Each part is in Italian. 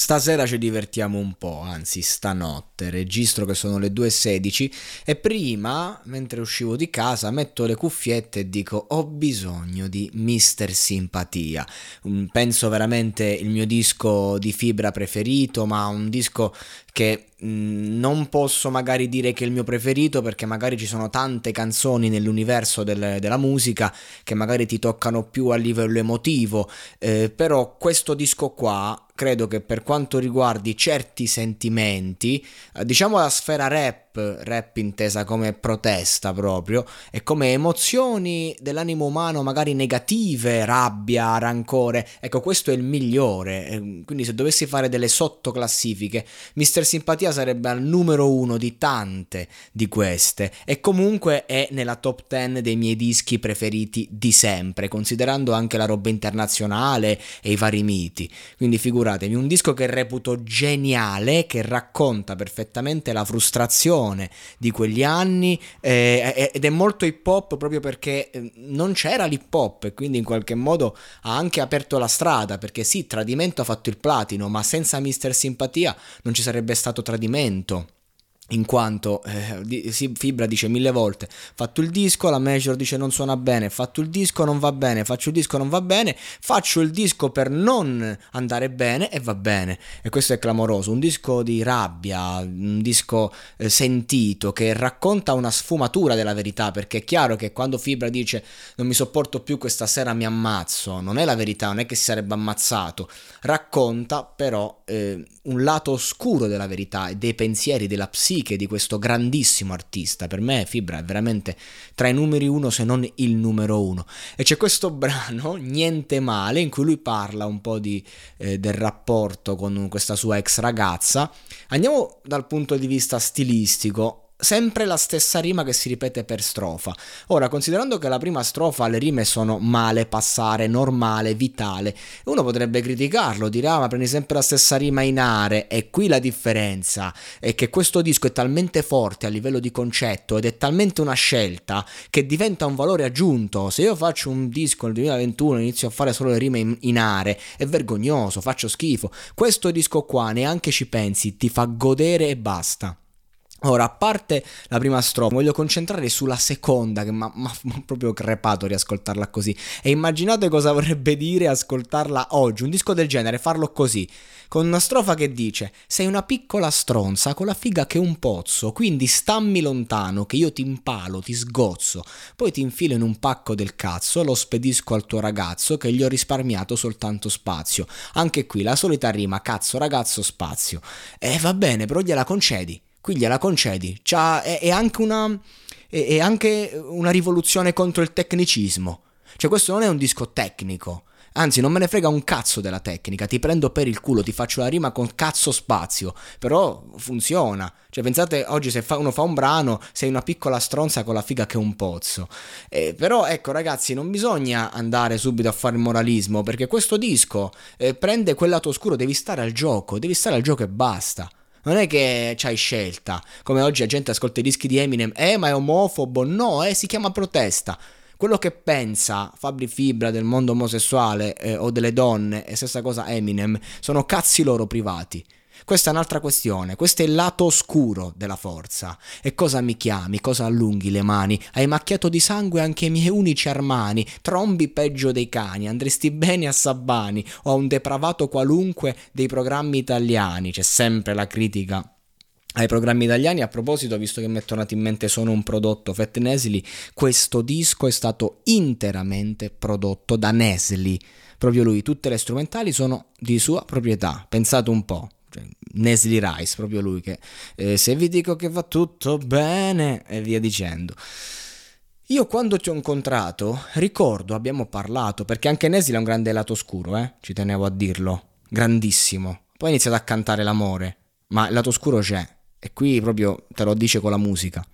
Stasera ci divertiamo un po', anzi stanotte, registro che sono le 2.16 e prima, mentre uscivo di casa, metto le cuffiette e dico ho bisogno di Mister Simpatia. Penso veramente il mio disco di fibra preferito, ma un disco che mm, non posso magari dire che è il mio preferito perché magari ci sono tante canzoni nell'universo del, della musica che magari ti toccano più a livello emotivo, eh, però questo disco qua credo che per quanto riguardi certi sentimenti, eh, diciamo la sfera rap, rap intesa come protesta proprio, e come emozioni dell'animo umano magari negative, rabbia, rancore, ecco questo è il migliore, eh, quindi se dovessi fare delle sottoclassifiche, Mister Simpatia sarebbe al numero uno di tante di queste, e comunque è nella top 10 dei miei dischi preferiti di sempre, considerando anche la roba internazionale e i vari miti, quindi figuratevi, un disco che reputo geniale, che racconta perfettamente la frustrazione di quegli anni eh, ed è molto hip hop proprio perché eh, non c'era l'hip hop e quindi in qualche modo ha anche aperto la strada perché sì, Tradimento ha fatto il platino, ma senza Mister Simpatia non ci sarebbe stato Tradimento in quanto eh, Fibra dice mille volte fatto il disco, la Major dice non suona bene, fatto il disco non va bene, faccio il disco non va bene, faccio il disco per non andare bene e va bene. E questo è clamoroso, un disco di rabbia, un disco eh, sentito che racconta una sfumatura della verità perché è chiaro che quando Fibra dice non mi sopporto più questa sera mi ammazzo, non è la verità, non è che si sarebbe ammazzato, racconta però eh, un lato oscuro della verità e dei pensieri della psiche psiche di questo grandissimo artista. Per me Fibra è veramente tra i numeri uno, se non il numero uno. E c'è questo brano, Niente male, in cui lui parla un po' di, eh, del rapporto con questa sua ex ragazza. Andiamo dal punto di vista stilistico sempre la stessa rima che si ripete per strofa. Ora, considerando che la prima strofa le rime sono male, passare, normale, vitale, uno potrebbe criticarlo, dire ah ma prendi sempre la stessa rima in are e qui la differenza è che questo disco è talmente forte a livello di concetto ed è talmente una scelta che diventa un valore aggiunto. Se io faccio un disco nel 2021 e inizio a fare solo le rime in, in are, è vergognoso, faccio schifo. Questo disco qua neanche ci pensi, ti fa godere e basta. Ora, a parte la prima strofa, voglio concentrare sulla seconda, che mi ha proprio crepato riascoltarla così. E immaginate cosa vorrebbe dire ascoltarla oggi, un disco del genere, farlo così, con una strofa che dice: Sei una piccola stronza con la figa che è un pozzo, quindi stammi lontano, che io ti impalo, ti sgozzo, poi ti infilo in un pacco del cazzo, lo spedisco al tuo ragazzo, che gli ho risparmiato soltanto spazio. Anche qui la solita rima, cazzo, ragazzo, spazio. E va bene, però gliela concedi qui gliela concedi. È, è, anche una, è, è anche una rivoluzione contro il tecnicismo. Cioè questo non è un disco tecnico, Anzi, non me ne frega un cazzo della tecnica, ti prendo per il culo, ti faccio la rima con cazzo spazio, però funziona. Cioè, pensate, oggi se fa, uno fa un brano, sei una piccola stronza con la figa che è un pozzo. Eh, però, ecco, ragazzi, non bisogna andare subito a fare il moralismo, perché questo disco eh, prende quel lato oscuro, devi stare al gioco, devi stare al gioco e basta. Non è che c'hai scelta, come oggi la gente ascolta i dischi di Eminem, eh ma è omofobo, no, eh si chiama protesta. Quello che pensa Fabri Fibra del mondo omosessuale eh, o delle donne, e stessa cosa Eminem, sono cazzi loro privati. Questa è un'altra questione, questo è il lato oscuro della forza. E cosa mi chiami, cosa allunghi le mani? Hai macchiato di sangue anche i miei unici armani, trombi peggio dei cani, andresti bene a Sabbani o a un depravato qualunque dei programmi italiani. C'è sempre la critica ai programmi italiani. A proposito, visto che mi è tornato in mente Sono un prodotto Fat Nesli, questo disco è stato interamente prodotto da Nesli. Proprio lui, tutte le strumentali sono di sua proprietà. Pensate un po'. Cioè, Nesli Rice, proprio lui che eh, se vi dico che va tutto bene e via dicendo. Io quando ti ho incontrato, ricordo, abbiamo parlato, perché anche Nesli ha un grande lato scuro, eh? ci tenevo a dirlo, grandissimo. Poi ha iniziato a cantare l'amore, ma il lato scuro c'è, e qui proprio te lo dice con la musica.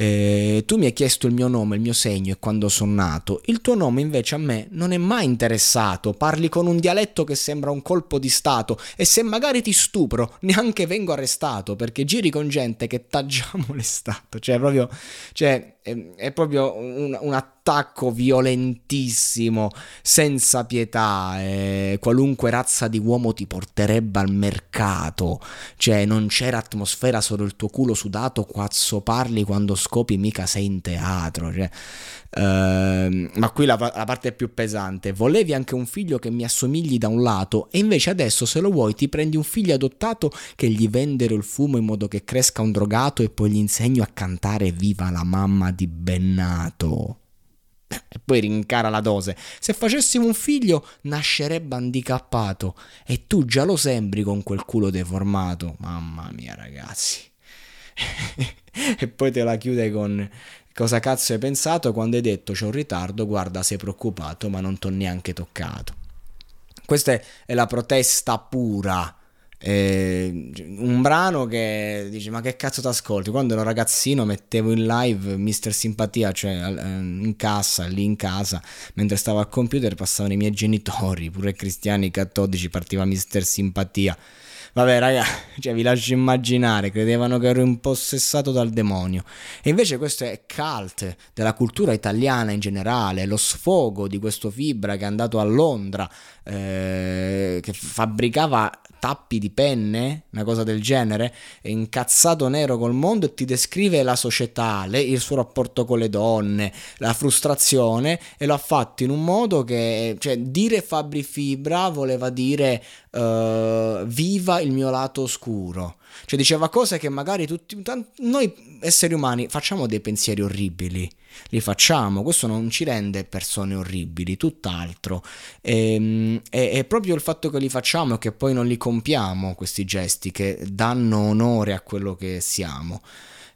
Eh, tu mi hai chiesto il mio nome, il mio segno e quando sono nato. Il tuo nome invece a me non è mai interessato. Parli con un dialetto che sembra un colpo di stato e se magari ti stupro neanche vengo arrestato perché giri con gente che t'ha già molestato. Cioè, proprio, cioè, è, è proprio un, un attacco violentissimo, senza pietà, eh, qualunque razza di uomo ti porterebbe al mercato, cioè non c'era atmosfera, solo il tuo culo sudato, quazzo parli quando scopi mica sei in teatro, cioè, Uh, ma qui la, la, parte più pesante. Volevi anche un figlio che mi assomigli da un lato, e invece adesso, se lo vuoi, ti prendi un figlio adottato che gli vendero il fumo in modo che cresca un drogato e poi gli insegno a cantare Viva la mamma di Bennato e poi rincara la dose. Se facessimo un figlio, nascerebbe handicappato e tu già lo sembri con quel culo deformato. Mamma mia, ragazzi. e poi te la chiude con cosa cazzo hai pensato quando hai detto c'è un ritardo, guarda, sei preoccupato, ma non t'ho neanche toccato. Questa è la protesta pura eh, un brano che dice ma che cazzo ti ascolti quando ero ragazzino mettevo in live Mister Simpatia cioè in cassa lì in casa mentre stavo al computer passavano i miei genitori pure cristiani cattolici partiva Mister Simpatia Vabbè, raga, cioè, vi lascio immaginare, credevano che ero impossessato dal demonio. E invece questo è cult della cultura italiana in generale, lo sfogo di questo Fibra che è andato a Londra, eh, che fabbricava tappi di penne, una cosa del genere, è incazzato nero col mondo e ti descrive la società, le, il suo rapporto con le donne, la frustrazione e lo ha fatto in un modo che, cioè, dire Fabri Fibra voleva dire uh, viva il mio lato oscuro. Cioè diceva cose che magari tutti, noi esseri umani facciamo dei pensieri orribili li facciamo, questo non ci rende persone orribili, tutt'altro. E, è, è, proprio il fatto che li facciamo e che poi non li compiamo, questi gesti, che danno onore a quello che siamo.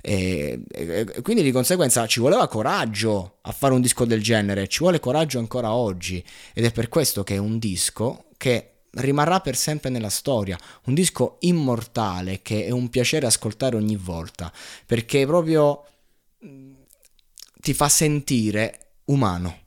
E, e, quindi di conseguenza ci voleva coraggio a fare un disco del genere, ci vuole coraggio ancora oggi ed è per questo che è un disco che rimarrà per sempre nella storia, un disco immortale che è un piacere ascoltare ogni volta, perché proprio ti fa sentire umano.